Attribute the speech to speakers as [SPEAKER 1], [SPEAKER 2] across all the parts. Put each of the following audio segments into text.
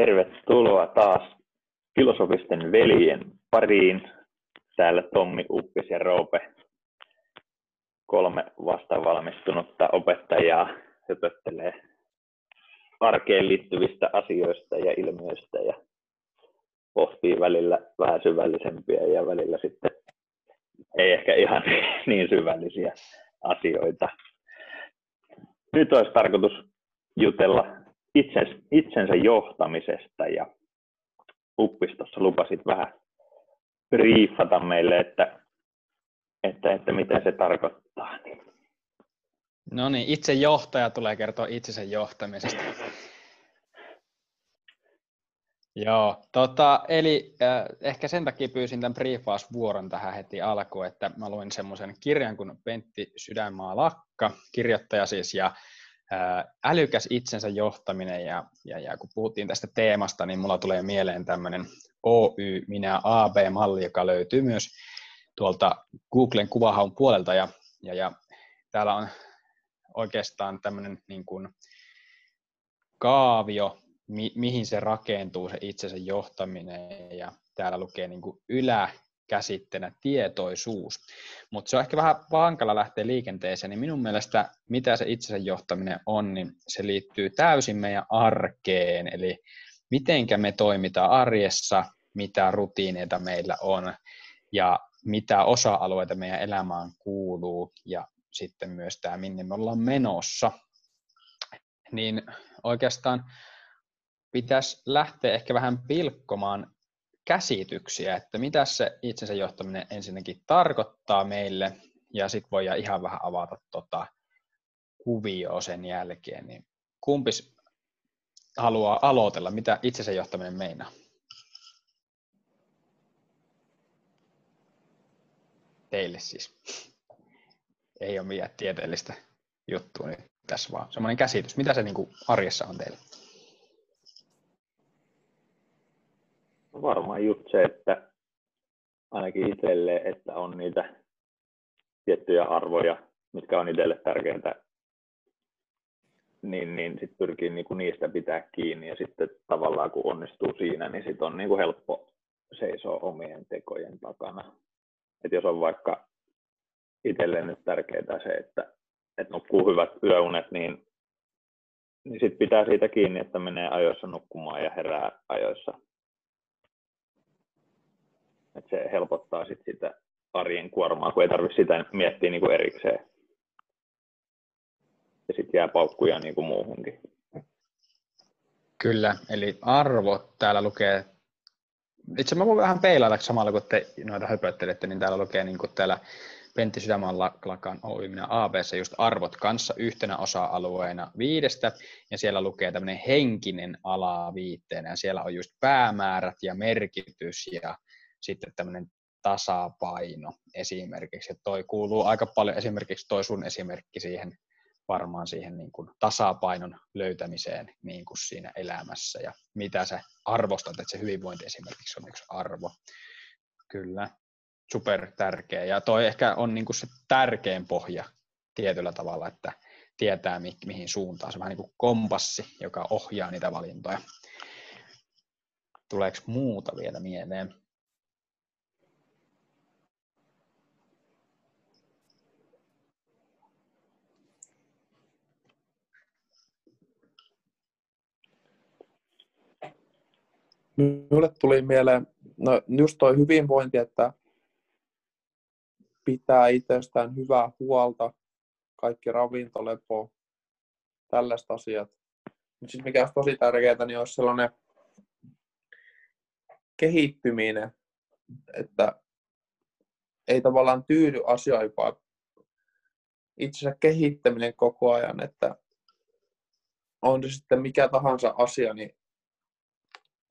[SPEAKER 1] Tervetuloa taas filosofisten veljen pariin. Täällä Tommi, Uppis ja Roope, kolme vastavalmistunutta opettajaa höpöttelee arkeen liittyvistä asioista ja ilmiöistä ja pohtii välillä vähän syvällisempiä ja välillä sitten ei ehkä ihan niin syvällisiä asioita. Nyt olisi tarkoitus jutella itsens, itsensä johtamisesta ja Uppistossa lupasit vähän briefata meille, että, että, että mitä se tarkoittaa.
[SPEAKER 2] No niin, itse johtaja tulee kertoa itsensä johtamisesta. Joo, tota, eli äh, ehkä sen takia pyysin tämän briefausvuoron tähän heti alkuun, että mä luin semmoisen kirjan kuin Pentti Sydänmaa Lakka, kirjoittaja siis, ja älykäs itsensä johtaminen, ja, ja, ja kun puhuttiin tästä teemasta, niin mulla tulee mieleen tämmöinen OY, minä AB-malli, joka löytyy myös tuolta Googlen kuvahaun puolelta, ja, ja, ja täällä on oikeastaan tämmöinen niin kuin kaavio, mi, mihin se rakentuu, se itsensä johtaminen, ja täällä lukee niin kuin yläkäsitteenä tietoisuus. Mutta se on ehkä vähän vankalla lähteä liikenteeseen, niin minun mielestä mitä se itsensä johtaminen on, niin se liittyy täysin meidän arkeen, eli mitenkä me toimitaan arjessa, mitä rutiineita meillä on, ja mitä osa-alueita meidän elämään kuuluu, ja sitten myös tämä, minne me ollaan menossa. Niin oikeastaan pitäisi lähteä ehkä vähän pilkkomaan käsityksiä, että mitä se itsensä johtaminen ensinnäkin tarkoittaa meille, ja sitten voidaan ihan vähän avata tota kuvioa sen jälkeen. Niin kumpis haluaa aloitella, mitä itsensä johtaminen meinaa? Teille siis. Ei ole mitään tieteellistä juttua nyt tässä, vaan semmoinen käsitys. Mitä se niin kuin arjessa on teille?
[SPEAKER 1] Varmaan just se, että ainakin itselle, että on niitä tiettyjä arvoja, mitkä on itselle tärkeitä, niin, niin sitten pyrkii niinku niistä pitää kiinni ja sitten tavallaan kun onnistuu siinä, niin sitten on niinku helppo seisoa omien tekojen takana. Et jos on vaikka itselle nyt tärkeää se, että, että nukkuu hyvät yöunet, niin, niin sitten pitää siitä kiinni, että menee ajoissa nukkumaan ja herää ajoissa et se helpottaa sit sitä arjen kuormaa, kun ei tarvitse sitä miettiä niin kuin erikseen. Ja sitten jää paukkuja niin kuin muuhunkin.
[SPEAKER 2] Kyllä, eli arvot täällä lukee, itse mä voin vähän peilailla samalla kun te noita höpöttelette, niin täällä lukee niin kuin täällä Pentti Sydämän Lakan Oy ABC just arvot kanssa yhtenä osa-alueena viidestä, ja siellä lukee tämmöinen henkinen ala viitteenä, ja siellä on just päämäärät ja merkitys ja sitten tämmöinen tasapaino esimerkiksi. Että toi kuuluu aika paljon esimerkiksi toi sun esimerkki siihen varmaan siihen niin kuin tasapainon löytämiseen niin kuin siinä elämässä ja mitä sä arvostat, että se hyvinvointi esimerkiksi on yksi arvo. Kyllä, super tärkeä. Ja toi ehkä on niin kuin se tärkein pohja tietyllä tavalla, että tietää mi- mihin suuntaan. Se on vähän niin kuin kompassi, joka ohjaa niitä valintoja. Tuleeko muuta vielä mieleen?
[SPEAKER 3] Minulle tuli mieleen, no just toi hyvinvointi, että pitää itsestään hyvää huolta, kaikki ravintolepo, tällaiset asiat. Mutta sitten mikä olisi tosi tärkeää, niin olisi sellainen kehittyminen, että ei tavallaan tyydy asioihin, vaan itsensä kehittäminen koko ajan, että on se sitten mikä tahansa asia, niin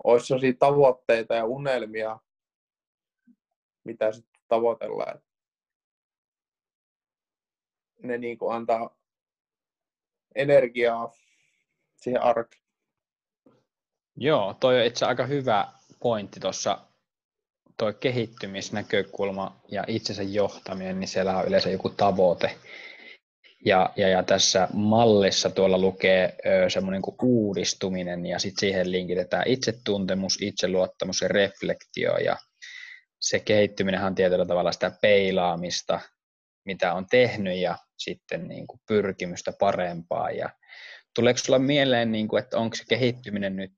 [SPEAKER 3] olisi sellaisia tavoitteita ja unelmia, mitä sitten tavoitellaan. Ne niin kuin antaa energiaa siihen arkeen.
[SPEAKER 2] Joo, toi on itse aika hyvä pointti tuossa, tuo kehittymisnäkökulma ja itsensä johtaminen, niin siellä on yleensä joku tavoite. Ja, ja, ja tässä mallissa tuolla lukee semmoinen kuin uudistuminen ja sitten siihen linkitetään itsetuntemus, itseluottamus ja reflektio ja se kehittyminen on tietyllä tavalla sitä peilaamista, mitä on tehnyt ja sitten niin kuin pyrkimystä parempaa. Ja tuleeko sinulla mieleen, niin kuin, että onko se kehittyminen nyt,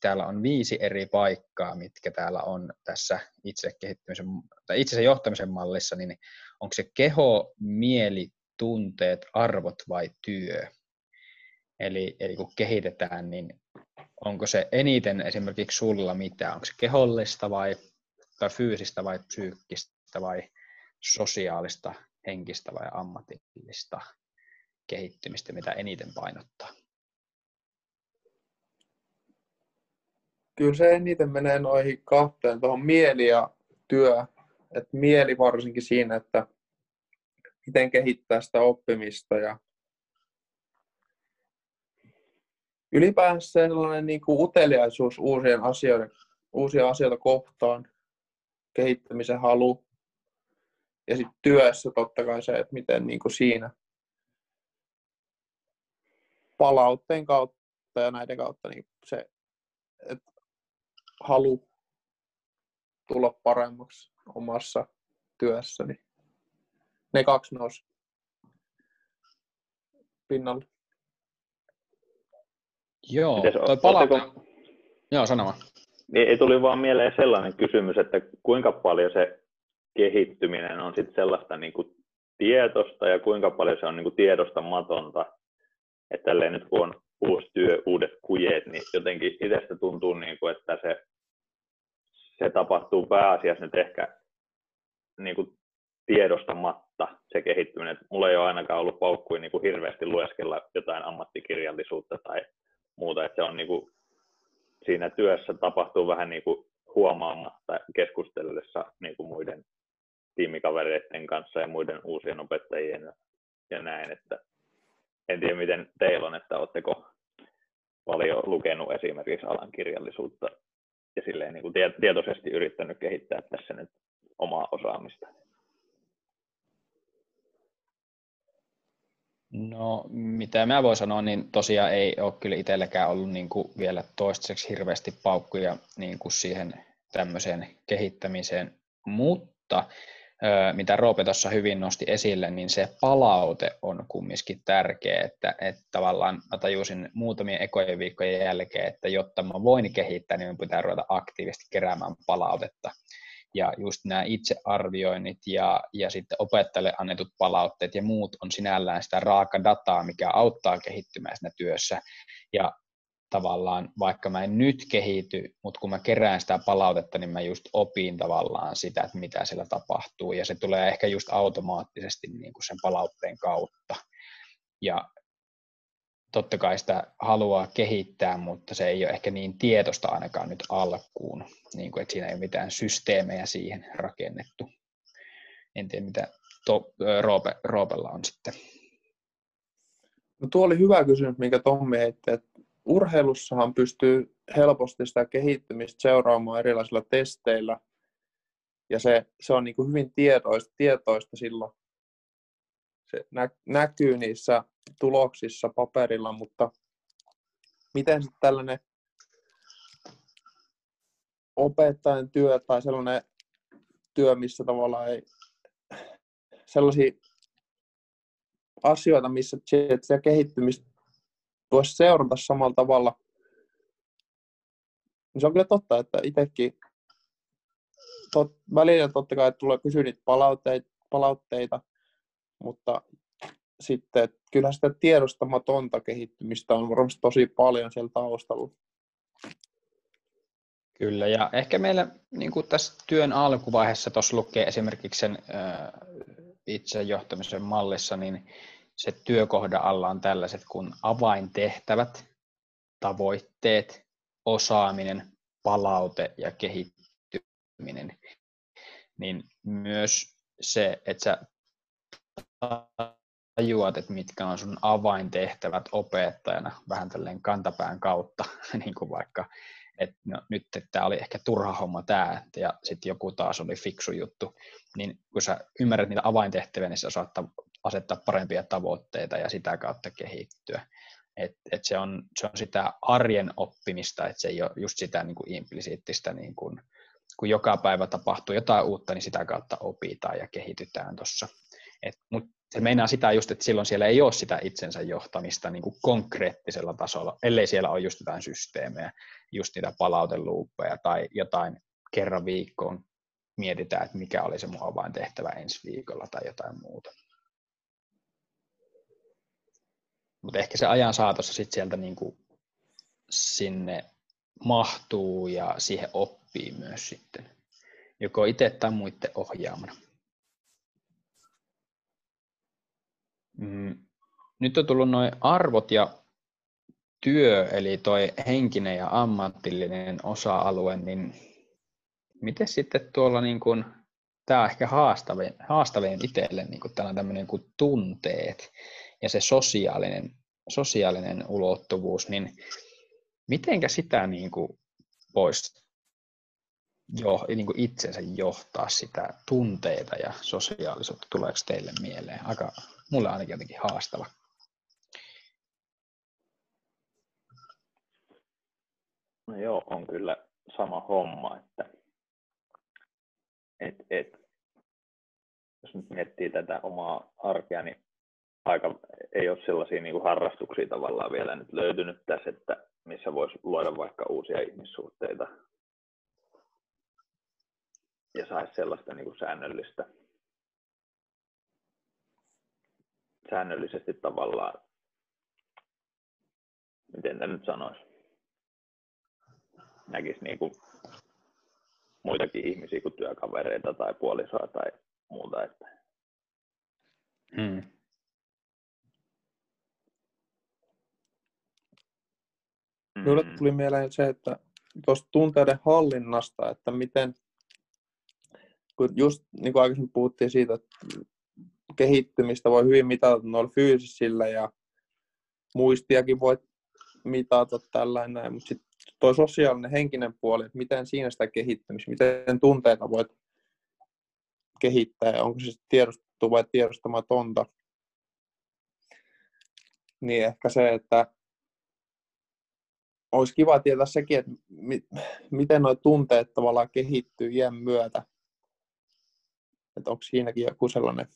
[SPEAKER 2] täällä on viisi eri paikkaa, mitkä täällä on tässä itse kehittymisen, tai itse johtamisen mallissa, niin onko se keho, mieli, tunteet, arvot vai työ? Eli, eli kun kehitetään, niin onko se eniten esimerkiksi sulla mitä? Onko se kehollista vai, tai fyysistä vai psyykkistä vai sosiaalista, henkistä vai ammatillista kehittymistä, mitä eniten painottaa?
[SPEAKER 3] Kyllä se eniten menee noihin kahteen, tuohon mieli ja työ. Et mieli varsinkin siinä, että miten kehittää sitä oppimista ja ylipäänsä sellainen niin kuin uteliaisuus uusien asioiden, uusia asioita kohtaan, kehittämisen halu ja sitten työssä totta kai se, että miten niin kuin siinä palautteen kautta ja näiden kautta niin se, että halu tulla paremmaksi omassa työssäni ne kaksi nousi pinnalle.
[SPEAKER 2] Joo, Mites, toi palaute... Oletteko... Joo, sanoma.
[SPEAKER 1] Niin, ei tuli vaan mieleen sellainen kysymys, että kuinka paljon se kehittyminen on sitten sellaista niin kuin tietosta ja kuinka paljon se on niin kuin tiedostamatonta. Että tälleen nyt kun on uusi työ, uudet kujeet, niin jotenkin itsestä tuntuu, niin kuin, että se, se tapahtuu pääasiassa nyt ehkä niin kuin tiedostamatta se kehittyminen. Mulla ei ole ainakaan ollut paukkuja niin kuin hirveästi lueskella jotain ammattikirjallisuutta tai muuta, että se on niin kuin, siinä työssä tapahtuu vähän niin kuin huomaamatta keskustellessa niin kuin muiden tiimikavereiden kanssa ja muiden uusien opettajien ja, ja näin, että en tiedä miten teillä on, että oletteko paljon lukenut esimerkiksi alan kirjallisuutta ja silleen niin kuin tietoisesti yrittänyt kehittää tässä nyt omaa osaamista.
[SPEAKER 2] No, mitä mä voin sanoa, niin tosiaan ei ole kyllä itselläkään ollut niin kuin vielä toistaiseksi hirveästi paukkuja niin kuin siihen tämmöiseen kehittämiseen, mutta mitä Roope tuossa hyvin nosti esille, niin se palaute on kumminkin tärkeä, että, että tavallaan mä tajusin muutamien ekojen viikkojen jälkeen, että jotta mä voin kehittää, niin pitää ruveta aktiivisesti keräämään palautetta ja just nämä itsearvioinnit ja, ja sitten opettajalle annetut palautteet ja muut on sinällään sitä raaka dataa, mikä auttaa kehittymään siinä työssä. Ja tavallaan, vaikka mä en nyt kehity, mutta kun mä kerään sitä palautetta, niin mä just opin tavallaan sitä, että mitä siellä tapahtuu, ja se tulee ehkä just automaattisesti niin kuin sen palautteen kautta. Ja totta kai sitä haluaa kehittää, mutta se ei ole ehkä niin tietoista ainakaan nyt alkuun, niin kuin, että siinä ei ole mitään systeemejä siihen rakennettu. En tiedä, mitä to, Roope, Roopella on sitten.
[SPEAKER 3] No tuo oli hyvä kysymys, minkä Tommi heitti, että urheilussahan pystyy helposti sitä kehittymistä seuraamaan erilaisilla testeillä, ja se, se on niin kuin hyvin tietoista, tietoista silloin. Se nä, näkyy niissä tuloksissa paperilla, mutta miten sitten tällainen opettajan työ tai sellainen työ, missä tavallaan ei sellaisia asioita, missä se kehittymistä voisi seurata samalla tavalla. Se on kyllä totta, että itsekin tot, välillä totta kai tulee kysyä niitä palautteita, palautteita mutta sitten kyllä sitä tiedostamatonta kehittymistä on varmasti tosi paljon siellä taustalla.
[SPEAKER 2] Kyllä, ja ehkä meillä niin kuin tässä työn alkuvaiheessa tuossa lukee esimerkiksi sen äh, itse johtamisen mallissa, niin se työkohdan alla on tällaiset kuin avaintehtävät, tavoitteet, osaaminen, palaute ja kehittyminen. Niin myös se, että sä tajuat, että mitkä on sun avaintehtävät opettajana vähän tälleen kantapään kautta, niin kuin vaikka, että no, nyt tämä oli ehkä turha homma tämä, ja sitten joku taas oli fiksu juttu, niin kun sä ymmärrät niitä avaintehtäviä, niin sä osaat asettaa parempia tavoitteita ja sitä kautta kehittyä. Et, et se, on, se on sitä arjen oppimista, että se ei ole just sitä niin kuin implisiittistä, niin kuin, kun joka päivä tapahtuu jotain uutta, niin sitä kautta opitaan ja kehitytään tuossa. Mutta se meinaa sitä just, että silloin siellä ei ole sitä itsensä johtamista niin kuin konkreettisella tasolla, ellei siellä ole just jotain systeemejä, just niitä palauteluuppeja tai jotain kerran viikkoon mietitään, että mikä oli se mun avaintehtävä ensi viikolla tai jotain muuta. Mutta ehkä se ajan saatossa sit sieltä niin kuin sinne mahtuu ja siihen oppii myös sitten, joko itse tai muiden ohjaamana. Mm. Nyt on tullut noin arvot ja työ, eli toi henkinen ja ammatillinen osa-alue, niin miten sitten tuolla, niin kun, tämä on ehkä haastavin, haastavin itselle, niin kun tällainen tämmöinen kuin tunteet ja se sosiaalinen, sosiaalinen ulottuvuus, niin mitenkä sitä niin kuin pois jo, niin kuin itsensä johtaa sitä tunteita ja sosiaalisuutta, tuleeko teille mieleen? Aika, mulle ainakin jotenkin haastava.
[SPEAKER 1] No joo, on kyllä sama homma, että et, et, jos nyt miettii tätä omaa arkea, niin aika ei ole sellaisia niin kuin harrastuksia tavallaan vielä nyt löytynyt tässä, että missä voisi luoda vaikka uusia ihmissuhteita ja saisi sellaista niin kuin säännöllistä, säännöllisesti tavallaan, miten tämä nyt sanoisi, näkisi niin kuin muitakin ihmisiä kuin työkavereita tai puolisoa tai muuta. Että.
[SPEAKER 2] Hmm.
[SPEAKER 3] Minulle mm. tuli mieleen se, että tuosta tunteiden hallinnasta, että miten, kun just niin kuin aikaisemmin puhuttiin siitä, että kehittymistä voi hyvin mitata noilla fyysisillä ja muistiakin voi mitata tällainen, mutta sitten tuo sosiaalinen henkinen puoli, että miten siinä sitä kehittymistä, miten tunteita voit kehittää, onko se tiedostettu vai tiedostamatonta, niin ehkä se, että olisi kiva tietää sekin, että mi- miten nuo tunteet tavallaan kehittyy iän myötä. Että onko siinäkin joku sellainen...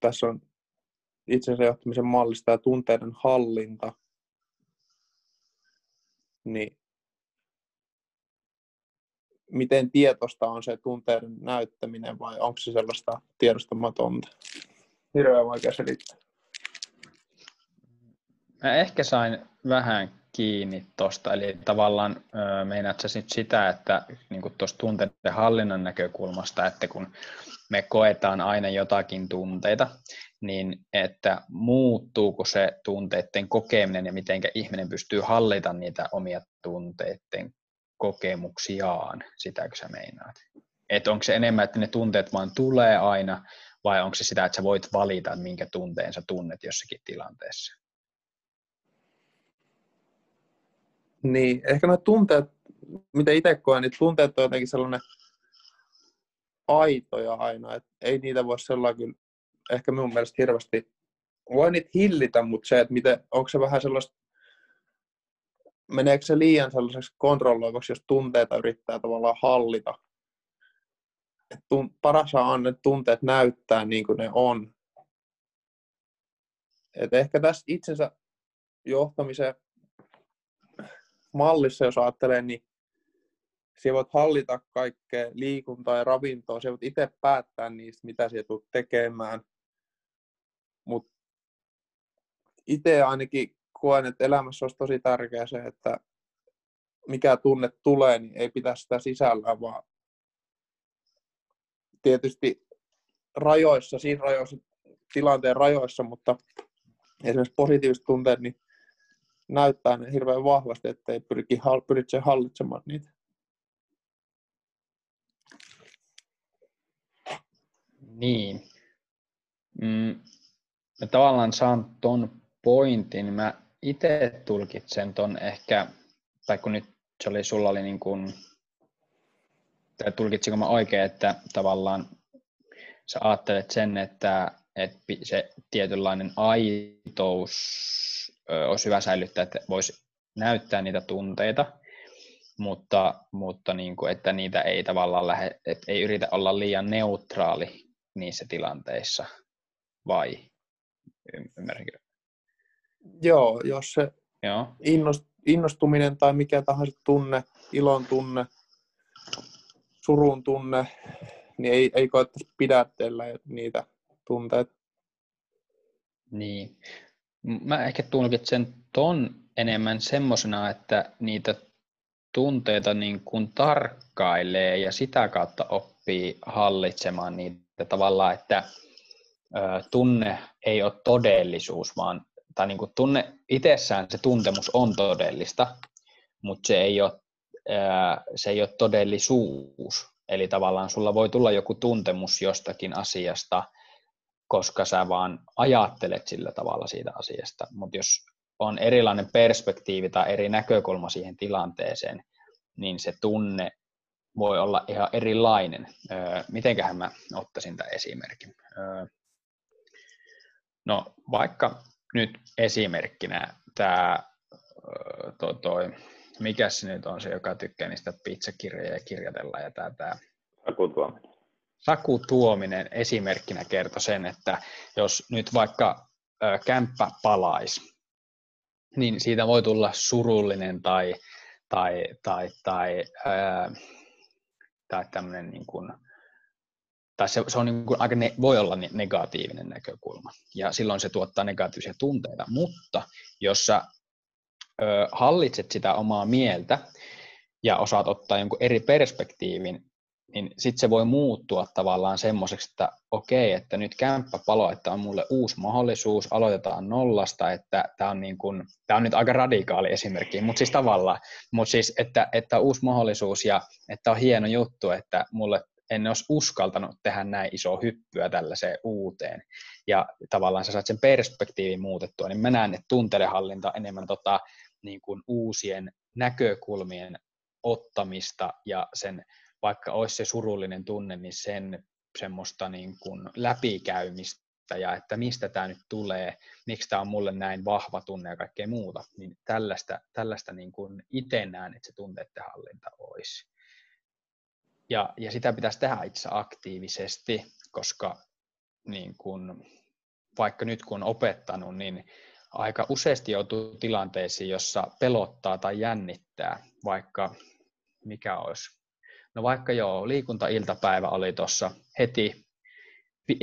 [SPEAKER 3] Tässä on itsensä johtamisen mallista ja tunteiden hallinta. Niin miten tietosta on se tunteiden näyttäminen vai onko se sellaista tiedostamatonta? Hirveän vaikea selittää.
[SPEAKER 2] Mä ehkä sain vähän kiinni tuosta, eli tavallaan meinaat sä nyt sitä, että niin tuosta tunteiden hallinnan näkökulmasta, että kun me koetaan aina jotakin tunteita, niin että muuttuuko se tunteiden kokeminen ja miten ihminen pystyy hallita niitä omia tunteiden kokemuksiaan, sitäkö sä meinaat? Että onko se enemmän, että ne tunteet vaan tulee aina, vai onko se sitä, että sä voit valita, minkä tunteen sä tunnet jossakin tilanteessa?
[SPEAKER 3] Niin, ehkä nämä tunteet, mitä itse koen, niin tunteet on jotenkin sellainen aitoja aina, että ei niitä voi sellainen ehkä minun mielestä hirveästi, voi niitä hillitä, mutta se, että miten, onko se vähän sellaista, meneekö se liian sellaiseksi kontrolloivaksi, jos tunteita yrittää tavallaan hallita. Et tun, paras on ne tunteet näyttää niin kuin ne on. Et ehkä tässä itsensä johtamisen mallissa, jos ajattelee, niin sinä voit hallita kaikkea liikuntaa ja ravintoa, sinä voit itse päättää niistä, mitä sinä tulet tekemään. Mutta itse ainakin koen, että elämässä olisi tosi tärkeää se, että mikä tunne tulee, niin ei pitäisi sitä sisällä, vaan tietysti rajoissa, siinä rajoissa, tilanteen rajoissa, mutta esimerkiksi positiiviset tunteet, niin näyttää ne hirveän vahvasti, ettei pyrki, pyritse hallitsemaan niitä.
[SPEAKER 2] Niin. Mm, mä tavallaan saan ton pointin. Mä itse tulkitsen ton ehkä, tai kun nyt se oli, sulla oli niin kuin, tai tulkitsiko mä oikein, että tavallaan sä ajattelet sen, että, että se tietynlainen aitous olisi hyvä säilyttää, että voisi näyttää niitä tunteita, mutta, mutta niin kuin, että niitä ei tavallaan lähde, että ei yritä olla liian neutraali niissä tilanteissa, vai ymmärränkö?
[SPEAKER 3] Joo, jos se
[SPEAKER 2] Joo.
[SPEAKER 3] innostuminen tai mikä tahansa tunne, ilon tunne, surun tunne, niin ei, ei koettaisi pidätellä niitä tunteita.
[SPEAKER 2] Niin. Mä ehkä tulkitsen ton enemmän semmosena, että niitä tunteita niin kuin tarkkailee ja sitä kautta oppii hallitsemaan niitä tavallaan, että tunne ei ole todellisuus, vaan tai niin kuin tunne itsessään se tuntemus on todellista, mutta se ei ole, se ei ole todellisuus. Eli tavallaan sulla voi tulla joku tuntemus jostakin asiasta, koska sä vaan ajattelet sillä tavalla siitä asiasta. Mutta jos on erilainen perspektiivi tai eri näkökulma siihen tilanteeseen, niin se tunne voi olla ihan erilainen. Öö, mitenköhän mä ottaisin tämän esimerkin? Öö, no vaikka nyt esimerkkinä tämä, toi, toi, mikä se nyt on se, joka tykkää niistä pizzakirjoja kirjoitella ja tämä, tämä
[SPEAKER 1] Saku Tuominen.
[SPEAKER 2] Saku Tuominen esimerkkinä kertoi sen, että jos nyt vaikka kämppä palaisi, niin siitä voi tulla surullinen tai, tai, tai, tai, ää, tai niin kuin, tai se, se on niin kuin aika ne, voi olla negatiivinen näkökulma, ja silloin se tuottaa negatiivisia tunteita, mutta jos sä ö, hallitset sitä omaa mieltä ja osaat ottaa jonkun eri perspektiivin, niin sitten se voi muuttua tavallaan semmoiseksi, että okei, että nyt kämppä palo, että on mulle uusi mahdollisuus, aloitetaan nollasta, että tämä on, niin kuin, tämä on nyt aika radikaali esimerkki, mutta siis tavallaan, mutta siis, että, että uusi mahdollisuus ja että on hieno juttu, että mulle en olisi uskaltanut tehdä näin iso hyppyä tällaiseen uuteen. Ja tavallaan sä saat sen perspektiivin muutettua, niin mä näen, että tuntelehallinta enemmän tota, niin kuin uusien näkökulmien ottamista ja sen, vaikka olisi se surullinen tunne, niin sen semmoista niin kuin läpikäymistä ja että mistä tämä nyt tulee, miksi tämä on mulle näin vahva tunne ja kaikkea muuta, niin tällaista, tällaista niin kuin itse näen, että se tunteiden hallinta olisi. Ja, ja sitä pitäisi tehdä itse aktiivisesti, koska niin kun, vaikka nyt kun on opettanut, niin aika useasti joutuu tilanteisiin, jossa pelottaa tai jännittää, vaikka mikä olisi. No vaikka joo, liikuntailtapäivä oli tuossa heti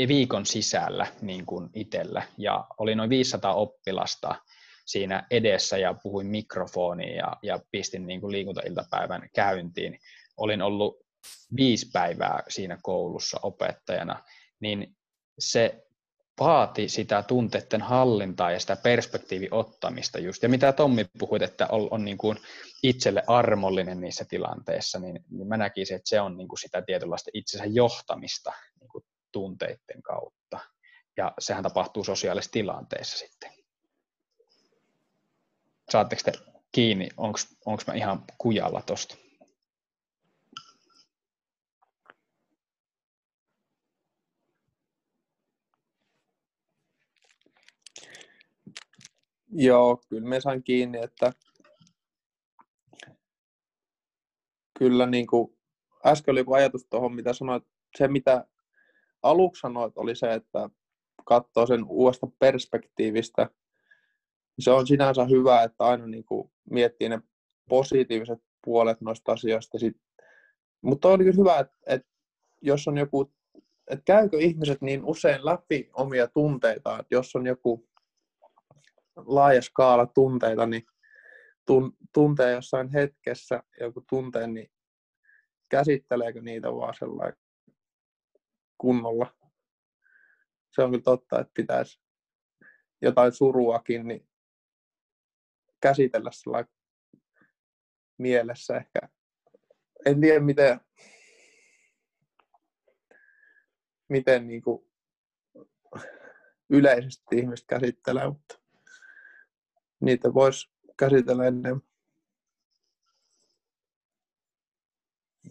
[SPEAKER 2] viikon sisällä niin kuin itsellä, ja oli noin 500 oppilasta siinä edessä ja puhuin mikrofoniin ja, ja pistin niin kuin liikuntailtapäivän käyntiin. Olin ollut viisi päivää siinä koulussa opettajana, niin se vaati sitä tunteiden hallintaa ja sitä perspektiivin ottamista just. Ja mitä Tommi puhuit, että on, on niin kuin itselle armollinen niissä tilanteissa, niin, niin mä näkisin, että se on niin kuin sitä tietynlaista itsensä johtamista niin kuin tunteiden kautta. Ja sehän tapahtuu sosiaalisissa tilanteissa sitten. Saatteko te kiinni, onko mä ihan kujalla tuosta?
[SPEAKER 3] Joo, kyllä me sain kiinni, että kyllä niin kuin, äsken oli joku ajatus tuohon, mitä sanoit, se mitä aluksi sanoit oli se, että katsoo sen uudesta perspektiivistä. Se on sinänsä hyvä, että aina niin kuin miettii ne positiiviset puolet noista asioista. Mutta oli kyllä hyvä, että, että jos on joku, että käykö ihmiset niin usein läpi omia tunteitaan, että jos on joku laaja skaala tunteita, niin tun, tuntee jossain hetkessä joku tunteen, niin käsitteleekö niitä vaan sellainen kunnolla. Se on kyllä totta, että pitäisi jotain suruakin niin käsitellä sellainen mielessä ehkä. En tiedä, miten, miten niin kuin yleisesti ihmiset käsittelee, mutta niitä voisi käsitellä ennen.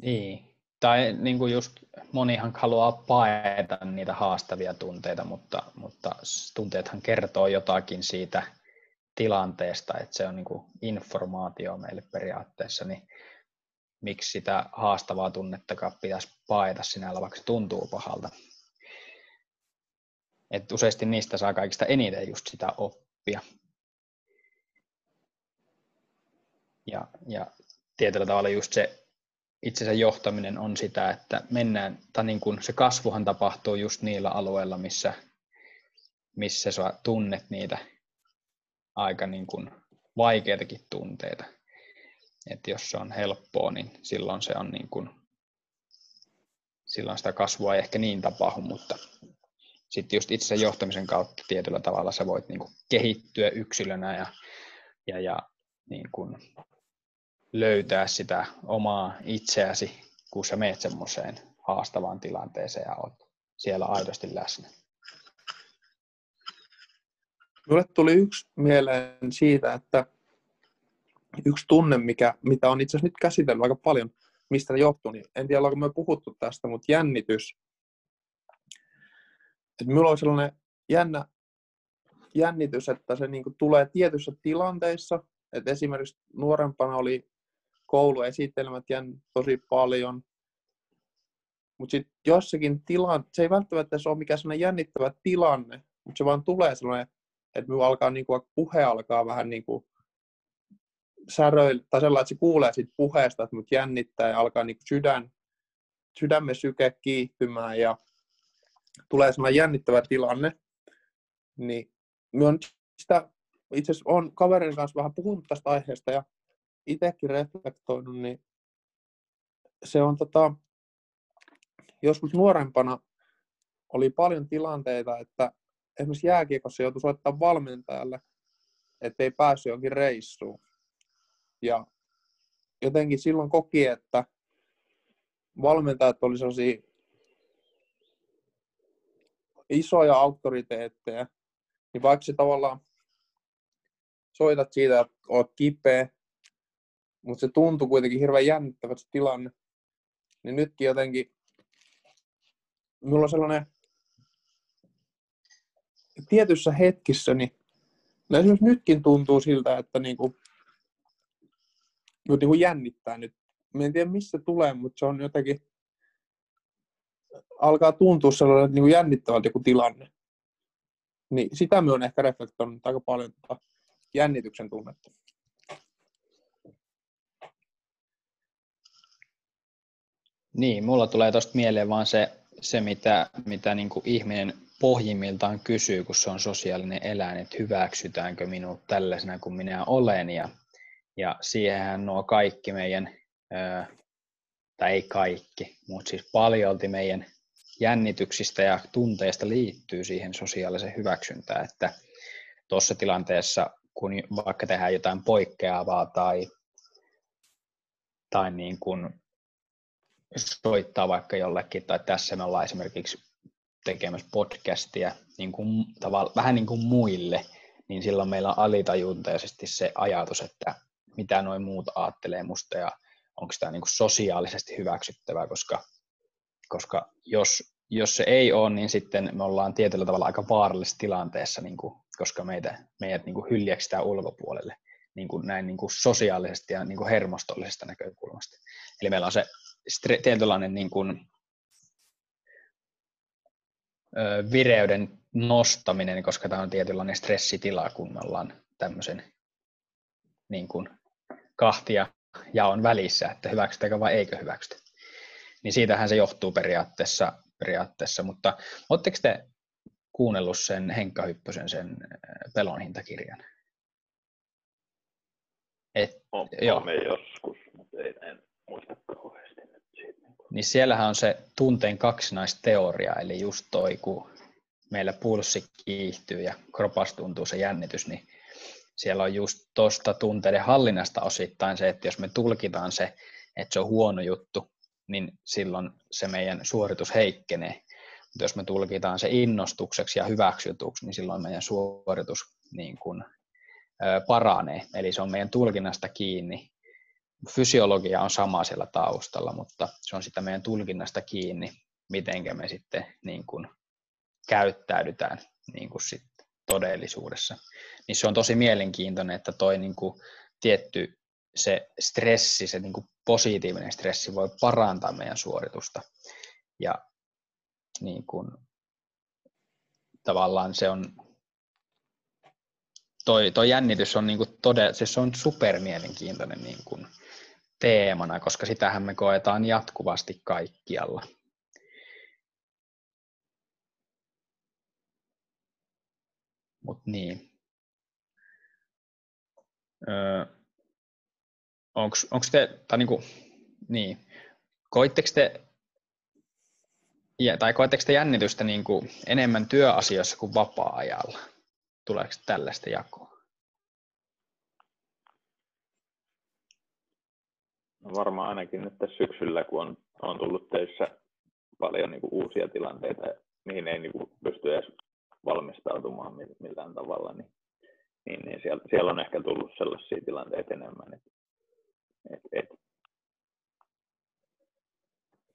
[SPEAKER 2] Niin, tai niin kuin just monihan haluaa paeta niitä haastavia tunteita, mutta, mutta tunteethan kertoo jotakin siitä tilanteesta, että se on niin kuin informaatio meille periaatteessa, niin miksi sitä haastavaa tunnettakaan pitäisi paeta sinällä, vaikka se tuntuu pahalta. Et useasti niistä saa kaikista eniten just sitä oppia. Ja, ja tietyllä tavalla just se itsensä johtaminen on sitä, että mennään, tai niin kuin se kasvuhan tapahtuu just niillä alueilla, missä, missä sä tunnet niitä aika niin kuin vaikeitakin tunteita. Että jos se on helppoa, niin silloin se on niin kuin, silloin sitä kasvua ei ehkä niin tapahdu, mutta sitten just itse johtamisen kautta tietyllä tavalla sä voit niin kuin kehittyä yksilönä ja, ja, ja niin kuin löytää sitä omaa itseäsi, kun sä meet semmoiseen haastavaan tilanteeseen ja oot siellä aidosti läsnä.
[SPEAKER 3] Mulle tuli yksi mieleen siitä, että yksi tunne, mikä, mitä on itse asiassa nyt käsitellyt aika paljon, mistä johtuu, niin en tiedä, ollaanko me puhuttu tästä, mutta jännitys. Et minulla on sellainen jännä jännitys, että se niinku tulee tietyissä tilanteissa, että esimerkiksi nuorempana oli kouluesitelmät jänn tosi paljon, mutta sitten jossakin tilanne, se ei välttämättä se ole mikään sellainen jännittävä tilanne, mutta se vaan tulee sellainen, että minun alkaa, niin kuin, puhe alkaa vähän niin kuin säröillä, tai sellainen, että se kuulee siitä puheesta, että mut jännittää ja alkaa niin kuin sydän, sydämen syke kiihtymään ja tulee sellainen jännittävä tilanne, niin minä sitä itse asiassa olen kaverin kanssa vähän puhunut tästä aiheesta ja itsekin reflektoinut, niin se on tota, joskus nuorempana oli paljon tilanteita, että esimerkiksi jääkiekossa joutui soittaa valmentajalle, ettei päässyt jonkin reissuun. Ja jotenkin silloin koki, että valmentajat oli sellaisia isoja auktoriteetteja, niin vaikka se tavallaan soitat siitä, että olet kipeä, mutta se tuntui kuitenkin hirveän jännittävä se tilanne, niin nytkin jotenkin minulla on sellainen tietyssä hetkissä, niin no esimerkiksi nytkin tuntuu siltä, että niinku, niinku jännittää nyt. Mä en tiedä missä tulee, mutta se on jotenkin, alkaa tuntua sellainen niin jännittävältä joku tilanne. Niin sitä me on ehkä reflektoinut aika paljon tota jännityksen tunnetta.
[SPEAKER 2] Niin, mulla tulee tuosta mieleen vaan se, se mitä, mitä niin kuin ihminen pohjimmiltaan kysyy, kun se on sosiaalinen eläin, että hyväksytäänkö minut tällaisena kuin minä olen. Ja, ja siihenhän nuo kaikki meidän, tai ei kaikki, mutta siis paljolti meidän jännityksistä ja tunteista liittyy siihen sosiaaliseen hyväksyntään, että tuossa tilanteessa, kun vaikka tehdään jotain poikkeavaa tai, tai niin kuin soittaa vaikka jollekin, tai tässä me ollaan esimerkiksi tekemässä podcastia niin kuin, tavalla, vähän niin kuin muille, niin silloin meillä on alitajuntaisesti se ajatus, että mitä noin muut ajattelee musta ja onko tämä niin sosiaalisesti hyväksyttävää, koska, koska jos, jos se ei ole, niin sitten me ollaan tietyllä tavalla aika vaarallisessa tilanteessa, niin kuin, koska meitä, meidät niin kuin hyljeksitään ulkopuolelle niin kuin näin niin kuin sosiaalisesti ja niin kuin hermostollisesta näkökulmasta. Eli meillä on se tietynlainen niin kuin, ö, vireyden nostaminen, koska tämä on tietynlainen stressitila, kun me ollaan tämmöisen niin kuin, kahtia jaon välissä, että hyväksytäänkö vai eikö hyväksytä. Niin siitähän se johtuu periaatteessa, periaatteessa. mutta oletteko te kuunnellut sen Henkka Hyppösen sen pelon hintakirjan?
[SPEAKER 1] Et, on, joo. joskus, mutta ei, en muista kauheasti
[SPEAKER 2] niin siellähän on se tunteen kaksinaisteoria, eli just toi, kun meillä pulssi kiihtyy ja kropas tuntuu se jännitys, niin siellä on just tuosta tunteiden hallinnasta osittain se, että jos me tulkitaan se, että se on huono juttu, niin silloin se meidän suoritus heikkenee. Mutta jos me tulkitaan se innostukseksi ja hyväksytuksi, niin silloin meidän suoritus niin kuin, ö, paranee. Eli se on meidän tulkinnasta kiinni, fysiologia on sama siellä taustalla, mutta se on sitä meidän tulkinnasta kiinni, miten me sitten niin kuin käyttäydytään niin kuin sitten todellisuudessa. Niin se on tosi mielenkiintoinen, että toi niin kuin tietty se stressi, se niin kuin positiivinen stressi voi parantaa meidän suoritusta. Ja niin kuin, tavallaan se on, toi, toi jännitys on, niin kuin todella, siis se on supermielenkiintoinen niin teemana, koska sitähän me koetaan jatkuvasti kaikkialla. Mut niin. Öö, onko te, tai niinku, niin, koitteko te, tai koetteko te jännitystä niinku enemmän työasioissa kuin vapaa-ajalla? Tuleeko tällaista jakoa?
[SPEAKER 1] No varmaan ainakin nyt tässä syksyllä, kun on, on tullut töissä paljon niin kuin uusia tilanteita, mihin ei niin kuin pysty edes valmistautumaan millään tavalla, niin, niin, niin siellä, siellä on ehkä tullut sellaisia tilanteita enemmän, että, että, että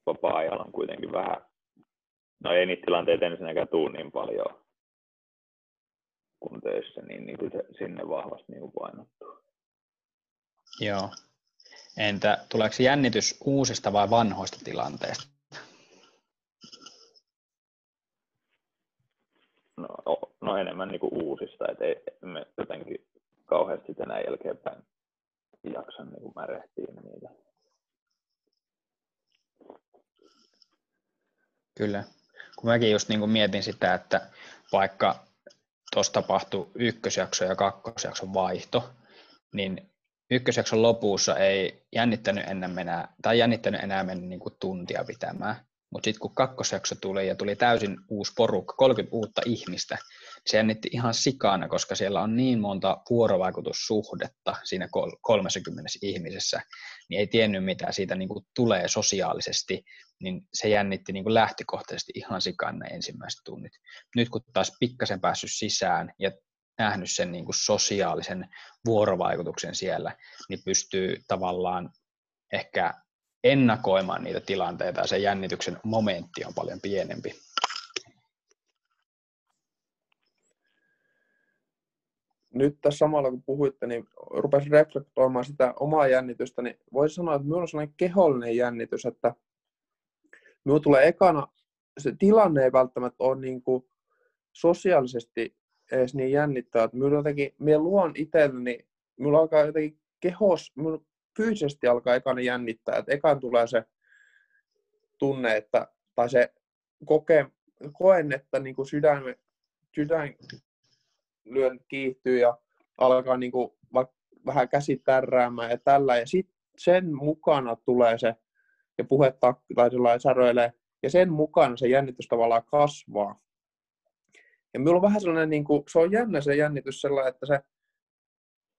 [SPEAKER 1] vapaa-ajalla on kuitenkin vähän, no ei niitä tilanteita ensinnäkään tule niin paljon kuin töissä, niin, niin kuin se sinne vahvasti niin kuin painottuu.
[SPEAKER 2] Joo. Entä tuleeko jännitys uusista vai vanhoista tilanteista?
[SPEAKER 1] No, no enemmän niin kuin uusista, että ei me jotenkin kauheasti tänä jälkeenpäin jaksa niin kuin märehtiä niitä.
[SPEAKER 2] Kyllä. Kun mäkin just niin kuin mietin sitä, että vaikka tuossa tapahtui ykkösjakso ja kakkosjakson vaihto, niin ykkösjakson lopussa ei jännittänyt enää, mennä, tai jännittänyt enää mennä niin kuin tuntia pitämään. Mutta sitten kun kakkosjakso tuli ja tuli täysin uusi porukka, 30 uutta ihmistä, se jännitti ihan sikana, koska siellä on niin monta vuorovaikutussuhdetta siinä 30 ihmisessä, niin ei tiennyt mitä siitä niin kuin tulee sosiaalisesti, niin se jännitti niin kuin lähtökohtaisesti ihan sikana ensimmäiset tunnit. Nyt kun taas pikkasen päässyt sisään ja nähnyt sen niin kuin sosiaalisen vuorovaikutuksen siellä, niin pystyy tavallaan ehkä ennakoimaan niitä tilanteita ja se jännityksen momentti on paljon pienempi.
[SPEAKER 3] Nyt tässä samalla kun puhuitte, niin rupesin reflektoimaan sitä omaa jännitystä, niin voisi sanoa, että minulla on sellainen kehollinen jännitys, että minulla tulee ekana, se tilanne ei välttämättä ole niin kuin sosiaalisesti edes niin jännittää, että minulla jotenkin, minä luon itselleni, minulla alkaa jotenkin kehos, minulla fyysisesti alkaa ekana jännittää, että ekan tulee se tunne, että, tai se koke, koen, että niin kuin sydän, sydän lyön kiihtyy ja alkaa niin kuin vähän käsi tärräämään ja tällä, ja sitten sen mukana tulee se, ja puhetta tai sellainen saroilee, ja sen mukana se jännitys tavallaan kasvaa. Ja minulla on vähän sellainen, niin kuin, se on jännä se jännitys sellainen, että se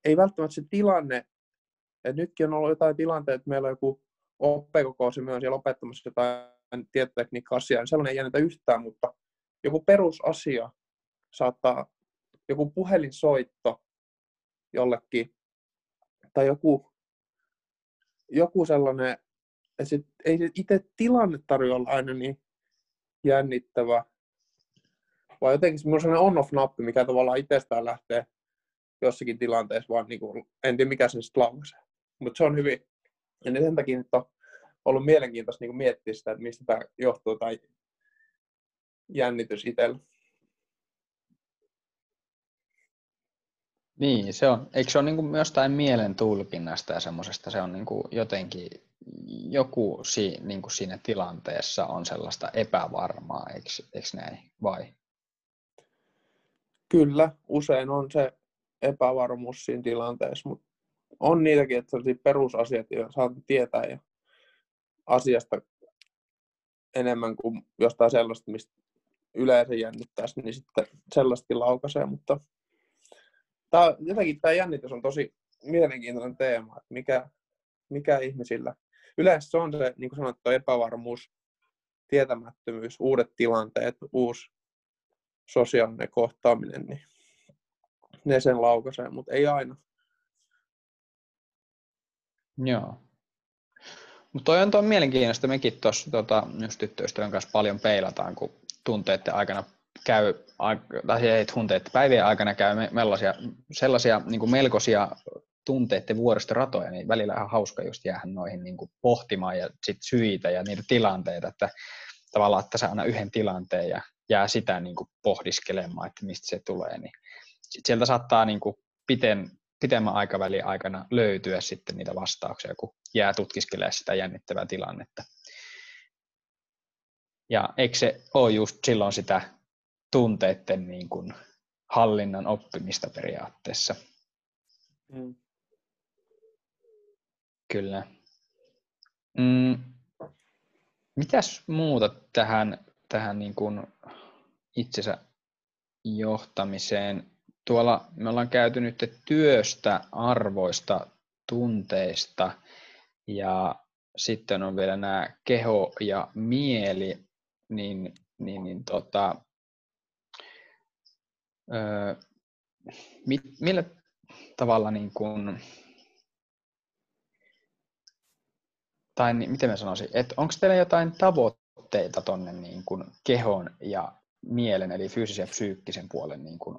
[SPEAKER 3] ei välttämättä se tilanne, että nytkin on ollut jotain tilanteita, että meillä on joku oppekokousi myös siellä opettamassa jotain tietotekniikka-asiaa, niin sellainen ei jännitä yhtään, mutta joku perusasia saattaa, joku puhelinsoitto jollekin, tai joku, joku sellainen, että sit, ei se itse tilanne tarvitse olla aina niin jännittävä, vaan jotenkin semmoinen on-off-nappi, mikä tavallaan itsestään lähtee jossakin tilanteessa, vaan niin kuin, en tiedä mikä se sitten laukaisee. Mutta se on hyvin, ja sen takia nyt on ollut mielenkiintoista niin miettiä sitä, että mistä tämä johtuu tai jännitys itsellä.
[SPEAKER 2] Niin, se on, eikö se ole niin kuin jostain mielen tulkinnasta ja semmoisesta, se on niin kuin jotenkin, joku si, niin kuin siinä tilanteessa on sellaista epävarmaa, eikö, eikö näin, vai?
[SPEAKER 3] Kyllä, usein on se epävarmuus siinä tilanteessa, mutta on niitäkin, että sellaisia perusasiat, joita saat tietää ja asiasta enemmän kuin jostain sellaista, mistä yleensä jännittäisi, niin sitten sellaistakin laukaisee, mutta tämä, jotenkin tämä jännitys on tosi mielenkiintoinen teema, että mikä, mikä ihmisillä, yleensä se on se, niin kuin sanottu, epävarmuus, tietämättömyys, uudet tilanteet, uusi sosiaalinen kohtaaminen, niin ne sen laukaisee, mutta ei aina.
[SPEAKER 2] Joo. Mutta toi on, toi mielenkiintoista. Mekin tuossa tota, tyttöystävän kanssa paljon peilataan, kun tunteiden aikana käy, tai ei tunteiden päivien aikana käy mellaisia, sellaisia niin kuin melkoisia tunteiden vuoristoratoja, niin välillä ihan hauska just jäädä noihin niin kuin pohtimaan ja sit syitä ja niitä tilanteita, että tavallaan, että saa aina yhden tilanteen ja jää sitä niin kuin pohdiskelemaan, että mistä se tulee, niin sit sieltä saattaa niin kuin piten, pitemmän aikavälin aikana löytyä sitten niitä vastauksia, kun jää tutkiskelemaan sitä jännittävää tilannetta. Ja eikö se ole just silloin sitä tunteiden niin kuin hallinnan oppimista periaatteessa? Mm. Kyllä. Mm, mitäs muuta tähän, tähän niin kuin itsensä johtamiseen? Tuolla me ollaan käyty nyt työstä, arvoista, tunteista ja sitten on vielä nämä keho ja mieli, niin, niin, niin tota, öö, mit, millä tavalla niin kuin, tai niin, miten mä sanoisin, että onko teillä jotain tavoitteita tuonne niin kuin kehon ja mielen, eli fyysisen ja psyykkisen puolen niin kuin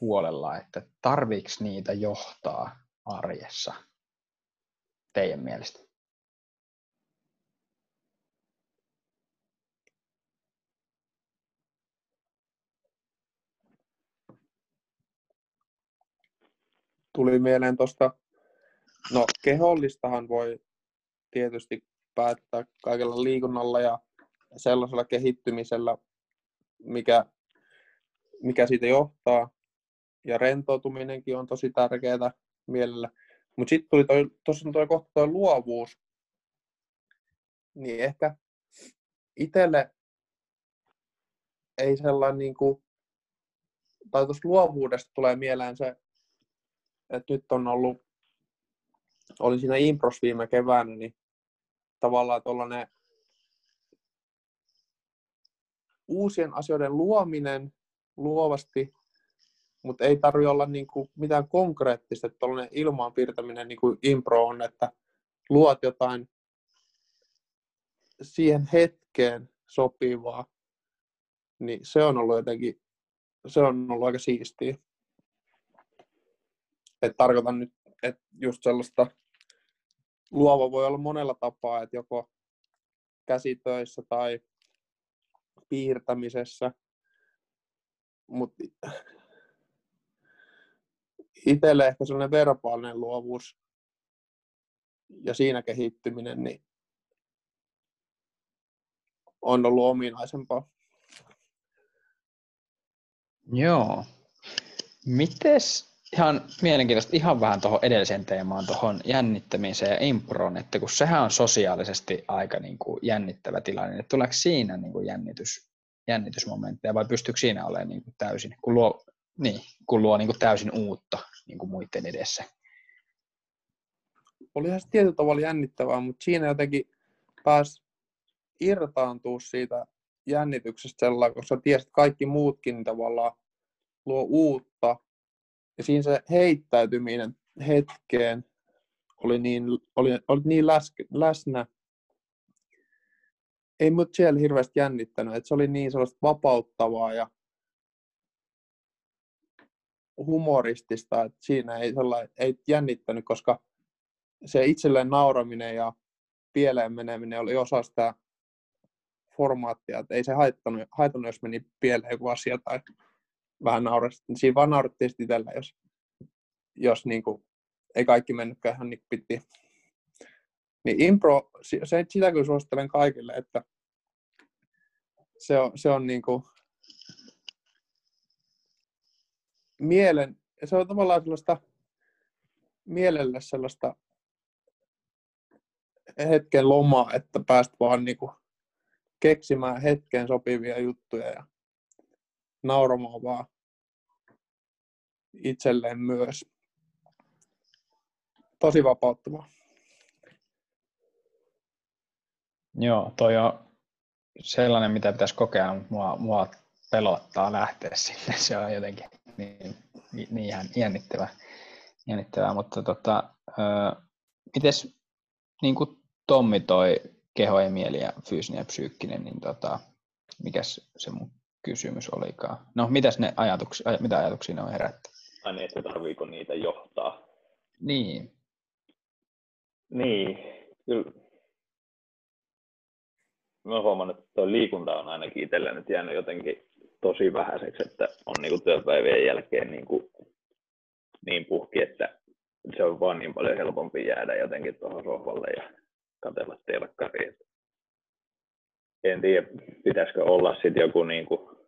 [SPEAKER 2] puolella, että tarviiko niitä johtaa arjessa teidän mielestä?
[SPEAKER 3] Tuli mieleen tuosta, no kehollistahan voi tietysti päättää kaikella liikunnalla ja sellaisella kehittymisellä, mikä, mikä siitä johtaa. Ja rentoutuminenkin on tosi tärkeää mielellä. Mutta sitten tuli tuossa toi kohta toi luovuus. Niin ehkä itselle ei sellainen niin kuin, tai tuossa luovuudesta tulee mieleen se, että nyt on ollut olin siinä Impros viime keväänä, niin tavallaan tuollainen uusien asioiden luominen luovasti, mutta ei tarvitse olla niin kuin mitään konkreettista, että tuollainen ilmaan piirtäminen niin kuin impro on, että luot jotain siihen hetkeen sopivaa, niin se on ollut jotenkin, se on ollut aika siistiä. Et tarkoitan nyt että just sellaista luova voi olla monella tapaa, että joko käsitöissä tai piirtämisessä, mutta itselle ehkä sellainen verbaalinen luovuus ja siinä kehittyminen niin on ollut ominaisempaa.
[SPEAKER 2] Joo. Mites ihan mielenkiintoista ihan vähän tuohon edelliseen teemaan, tuohon jännittämiseen ja improon, että kun sehän on sosiaalisesti aika niin kuin jännittävä tilanne, niin tuleeko siinä niin kuin jännitys, jännitysmomentteja vai pystyykö siinä olemaan niin kuin täysin, kun luo, niin, kun luo niin kuin täysin uutta niin kuin muiden edessä?
[SPEAKER 3] Olihan se tietyllä tavalla jännittävää, mutta siinä jotenkin pääsi irtaantua siitä jännityksestä sellainen, koska tiesit, että kaikki muutkin tavallaan luo uutta ja siinä se heittäytyminen hetkeen oli niin, oli, oli niin läs, läsnä. Ei mut siellä hirveästi jännittänyt, että se oli niin sellaista vapauttavaa ja humoristista, että siinä ei, ei jännittänyt, koska se itselleen nauraminen ja pieleen meneminen oli osa sitä formaattia, että ei se haittanut, haitannut jos meni pieleen joku asia tai vähän naurettiin. Siinä vaan naurettiin itsellä, jos, jos niin kuin, ei kaikki mennytkään ihan niin piti. Niin impro, se, sitä kyllä suosittelen kaikille, että se on, se on niin kuin mielen, se on tavallaan sellaista mielelle sellaista hetken lomaa, että pääst vaan niin kuin keksimään hetkeen sopivia juttuja ja nauramaan vaan itselleen myös. Tosi vapauttavaa.
[SPEAKER 2] Joo, toi on sellainen, mitä pitäisi kokea, mutta mua, mua pelottaa lähteä sinne. Se on jotenkin niin, niin ihan jännittävää. jännittävää mutta tota, mites niin kuin Tommi toi keho ja mieli ja fyysinen ja psyykkinen, niin tota, mikäs se mun kysymys olikaan? No, mitäs ne ajatuksia, mitä ajatuksia ne on herätty?
[SPEAKER 1] Ai niin, että tarviiko niitä johtaa?
[SPEAKER 2] Niin.
[SPEAKER 1] Niin, kyllä. Mä huomannut, että tuo liikunta on ainakin itsellä nyt jäänyt jotenkin tosi vähäiseksi, että on niin työpäivien jälkeen niin, kuin, niin puhki, että se on vaan niin paljon helpompi jäädä jotenkin tuohon sohvalle ja katsella telkkariin. En tiedä, pitäisikö olla sitten joku niin kuin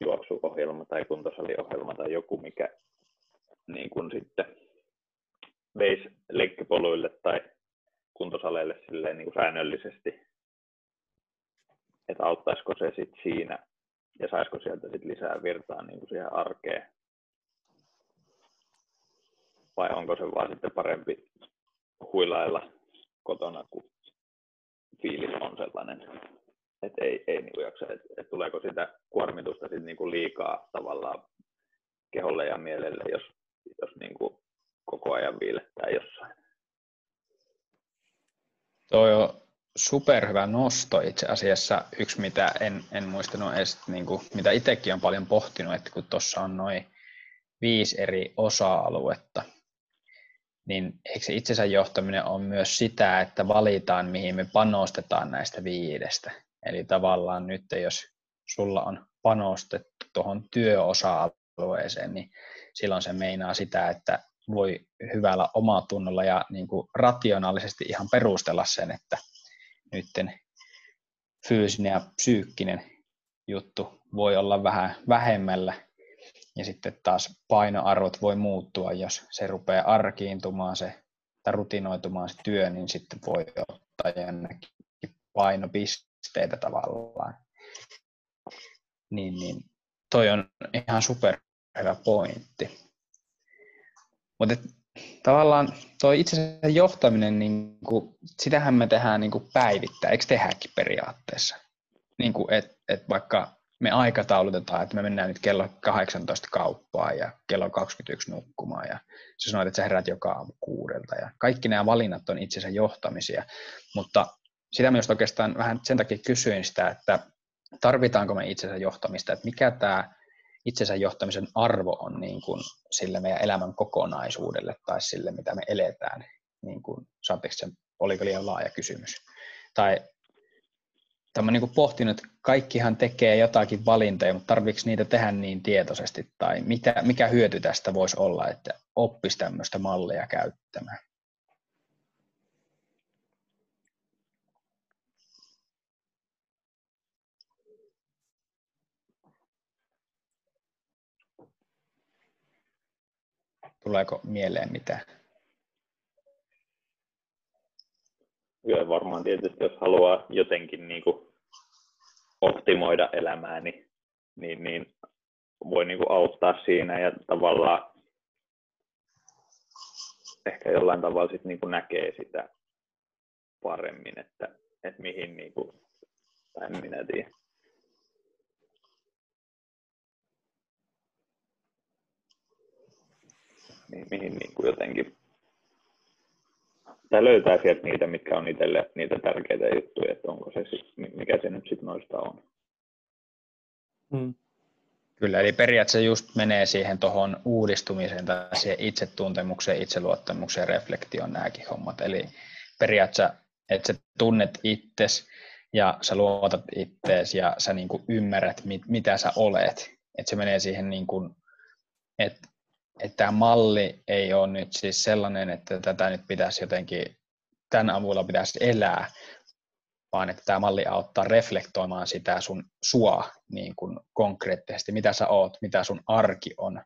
[SPEAKER 1] juoksuohjelma tai kuntosaliohjelma tai joku, mikä niin kuin sitten veisi leikkipoluille tai kuntosaleille silleen niin kuin säännöllisesti, että auttaisiko se sitten siinä ja saisiko sieltä sit lisää virtaa niin kuin siihen arkeen. Vai onko se vaan sitten parempi huilailla kotona, kun fiilis on sellainen, että ei, ei niin jaksa, että, että tuleeko sitä kuormitusta sitten niin kuin liikaa tavallaan keholle ja mielelle, jos, jos niin kuin koko ajan viilettää jossain.
[SPEAKER 2] Toi on superhyvä nosto itse asiassa. Yksi, mitä en, en muistanut edes, niin kuin, mitä itsekin on paljon pohtinut, että kun tuossa on noin viisi eri osa-aluetta, niin eikö se itsensä johtaminen on myös sitä, että valitaan, mihin me panostetaan näistä viidestä. Eli tavallaan nyt, jos sulla on panostettu tuohon työosa-alueeseen, niin silloin se meinaa sitä, että voi hyvällä omatunnolla ja niin kuin rationaalisesti ihan perustella sen, että nyt fyysinen ja psyykkinen juttu voi olla vähän vähemmällä ja sitten taas painoarvot voi muuttua, jos se rupeaa arkiintumaan se, tai rutinoitumaan se työ, niin sitten voi ottaa jonnekin painopisteitä tavallaan. Niin, niin toi on ihan super hyvä pointti. Mutta tavallaan tuo itse johtaminen, niin kuin, sitähän me tehdään niin päivittäin, eikö tehdäkin periaatteessa? Niin kuin, et, et vaikka me aikataulutetaan, että me mennään nyt kello 18 kauppaan ja kello 21 nukkumaan ja sä sanoit, että sä herät joka aamu kuudelta ja kaikki nämä valinnat on itsensä johtamisia, mutta sitä myös oikeastaan vähän sen takia kysyin sitä, että tarvitaanko me itsensä johtamista, että mikä tämä itsensä johtamisen arvo on niin kuin sille meidän elämän kokonaisuudelle tai sille, mitä me eletään. Niin kuin, sen, oliko liian laaja kysymys. Tai Tämä niin kuin pohtinut, kaikkihan tekee jotakin valintoja, mutta tarvitseeko niitä tehdä niin tietoisesti, tai mitä, mikä hyöty tästä voisi olla, että oppisi tämmöistä mallia käyttämään? Tuleeko mieleen mitään?
[SPEAKER 1] Kyllä varmaan tietysti, jos haluaa jotenkin niin kuin optimoida elämää, niin, niin, voi niin kuin auttaa siinä ja tavallaan ehkä jollain tavalla sit niin kuin näkee sitä paremmin, että, että mihin, niin kuin, tai en minä tiedä. mihin niin kuin jotenkin tai löytää sieltä niitä, mitkä on itselle niitä tärkeitä juttuja, että onko se, mikä se nyt sitten noista on.
[SPEAKER 2] Hmm. Kyllä, eli periaatteessa just menee siihen tuohon uudistumiseen tai siihen itsetuntemukseen, itseluottamukseen, reflektioon nämäkin hommat. Eli periaatteessa, että sä tunnet itsesi ja sä luotat ittees ja sä niin kuin ymmärrät, mit, mitä sä olet. Että se menee siihen, niin kuin, että että tämä malli ei ole nyt siis sellainen, että tätä nyt pitäisi jotenkin, tämän avulla pitäisi elää, vaan että tämä malli auttaa reflektoimaan sitä sun sua niin kuin konkreettisesti, mitä sä oot, mitä sun arki on,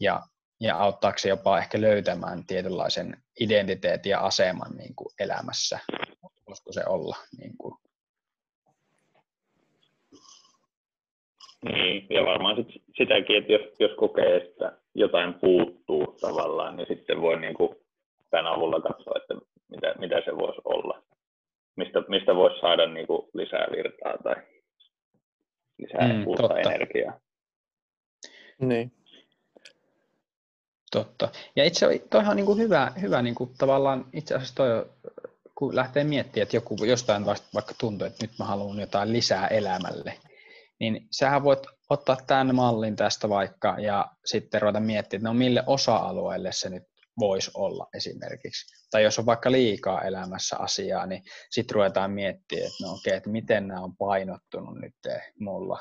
[SPEAKER 2] ja, ja auttaako se jopa ehkä löytämään tietynlaisen identiteetin ja aseman niin kuin elämässä, voisiko se olla niin kuin
[SPEAKER 1] Niin, ja varmaan sit sitäkin, että jos, jos kokee, että jotain puuttuu tavallaan, niin sitten voi niin kuin tämän avulla katsoa, että mitä, mitä se voisi olla. Mistä, mistä voisi saada niin kuin lisää virtaa tai lisää mm, uutta totta. energiaa.
[SPEAKER 3] Niin.
[SPEAKER 2] Totta. Ja itse toihan on niin kuin hyvä, hyvä niin kuin tavallaan itse asiassa toi, kun lähtee miettimään, että joku jostain vaikka tuntuu, että nyt mä haluan jotain lisää elämälle, niin sähän voit ottaa tämän mallin tästä vaikka ja sitten ruveta miettimään, että no mille osa-alueelle se nyt voisi olla esimerkiksi. Tai jos on vaikka liikaa elämässä asiaa, niin sitten ruvetaan miettimään, että no okei, että miten nämä on painottunut nyt mulla.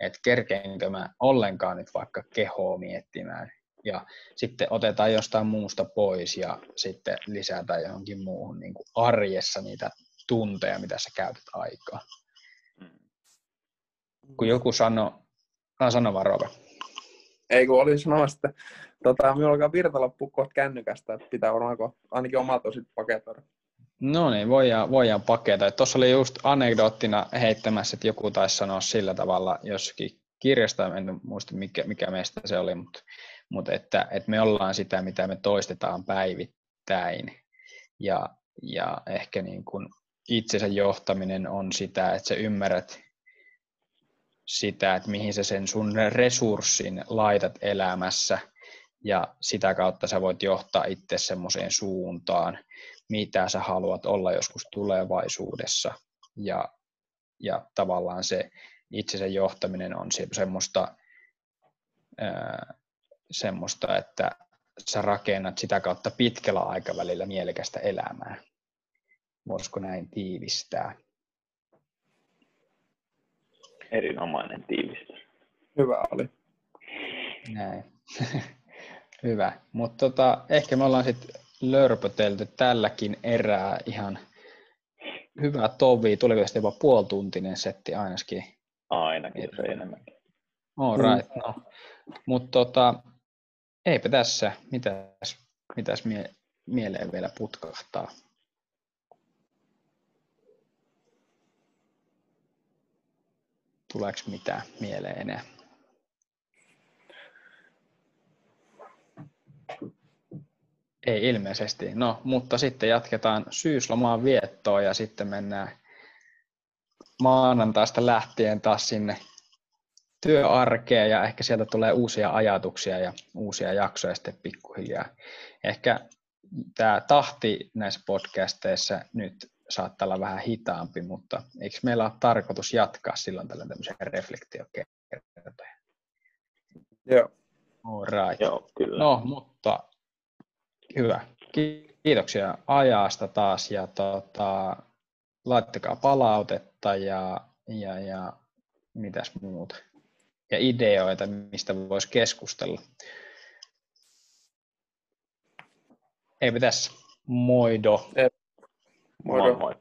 [SPEAKER 2] Että kerkeenkö mä ollenkaan nyt vaikka kehoa miettimään. Ja sitten otetaan jostain muusta pois ja sitten lisätään johonkin muuhun niin kuin arjessa niitä tunteja, mitä sä käytät aikaa. Mm. Kun joku sanoo, sano vaan Rove.
[SPEAKER 3] Ei kun olin sanomassa, että tota, minulla alkaa virta loppua kohta kännykästä, että pitää varmaan ainakin omat osit paketoida.
[SPEAKER 2] No niin, voidaan, voidaan paketoida. Tuossa oli just anekdoottina heittämässä, että joku taisi sanoa sillä tavalla jossakin kirjasta, en muista mikä, mikä meistä se oli, mutta, mutta että, että me ollaan sitä, mitä me toistetaan päivittäin. Ja, ja ehkä niin kuin itsensä johtaminen on sitä, että sä ymmärrät sitä, että mihin sä sen sun resurssin laitat elämässä ja sitä kautta sä voit johtaa itse semmoiseen suuntaan, mitä sä haluat olla joskus tulevaisuudessa ja, ja tavallaan se itsensä johtaminen on semmoista, ää, semmoista, että sä rakennat sitä kautta pitkällä aikavälillä mielekästä elämää. Voisiko näin tiivistää?
[SPEAKER 1] Erinomainen tiivistys.
[SPEAKER 3] Hyvä oli.
[SPEAKER 2] Näin. Hyvä. Mutta tota, ehkä me ollaan sitten lörpötelty tälläkin erää ihan hyvä tovi. Tuliko sitten jopa puolituntinen setti ainakin?
[SPEAKER 1] Ainakin, se enemmänkin.
[SPEAKER 2] All right, no. Mutta tota, eipä tässä. Mitäs, mitäs mie- mieleen vielä putkahtaa? Tuleeko mitään mieleen enää? Ei ilmeisesti. No, mutta sitten jatketaan syyslomaan viettoa ja sitten mennään maanantaista lähtien taas sinne työarkeen ja ehkä sieltä tulee uusia ajatuksia ja uusia jaksoja sitten pikkuhiljaa. Ehkä tämä tahti näissä podcasteissa nyt saattaa olla vähän hitaampi, mutta eikö meillä ole tarkoitus jatkaa silloin tällä tämmöisiä reflektiokertoja?
[SPEAKER 3] Joo.
[SPEAKER 2] All right.
[SPEAKER 1] Joo, kyllä.
[SPEAKER 2] No, mutta hyvä. Kiitoksia ajasta taas ja tota, laittakaa palautetta ja, ja, ja mitäs muuta. Ja ideoita, mistä voisi keskustella. Eipä tässä. Moido.
[SPEAKER 3] Moro.
[SPEAKER 1] Moi moi.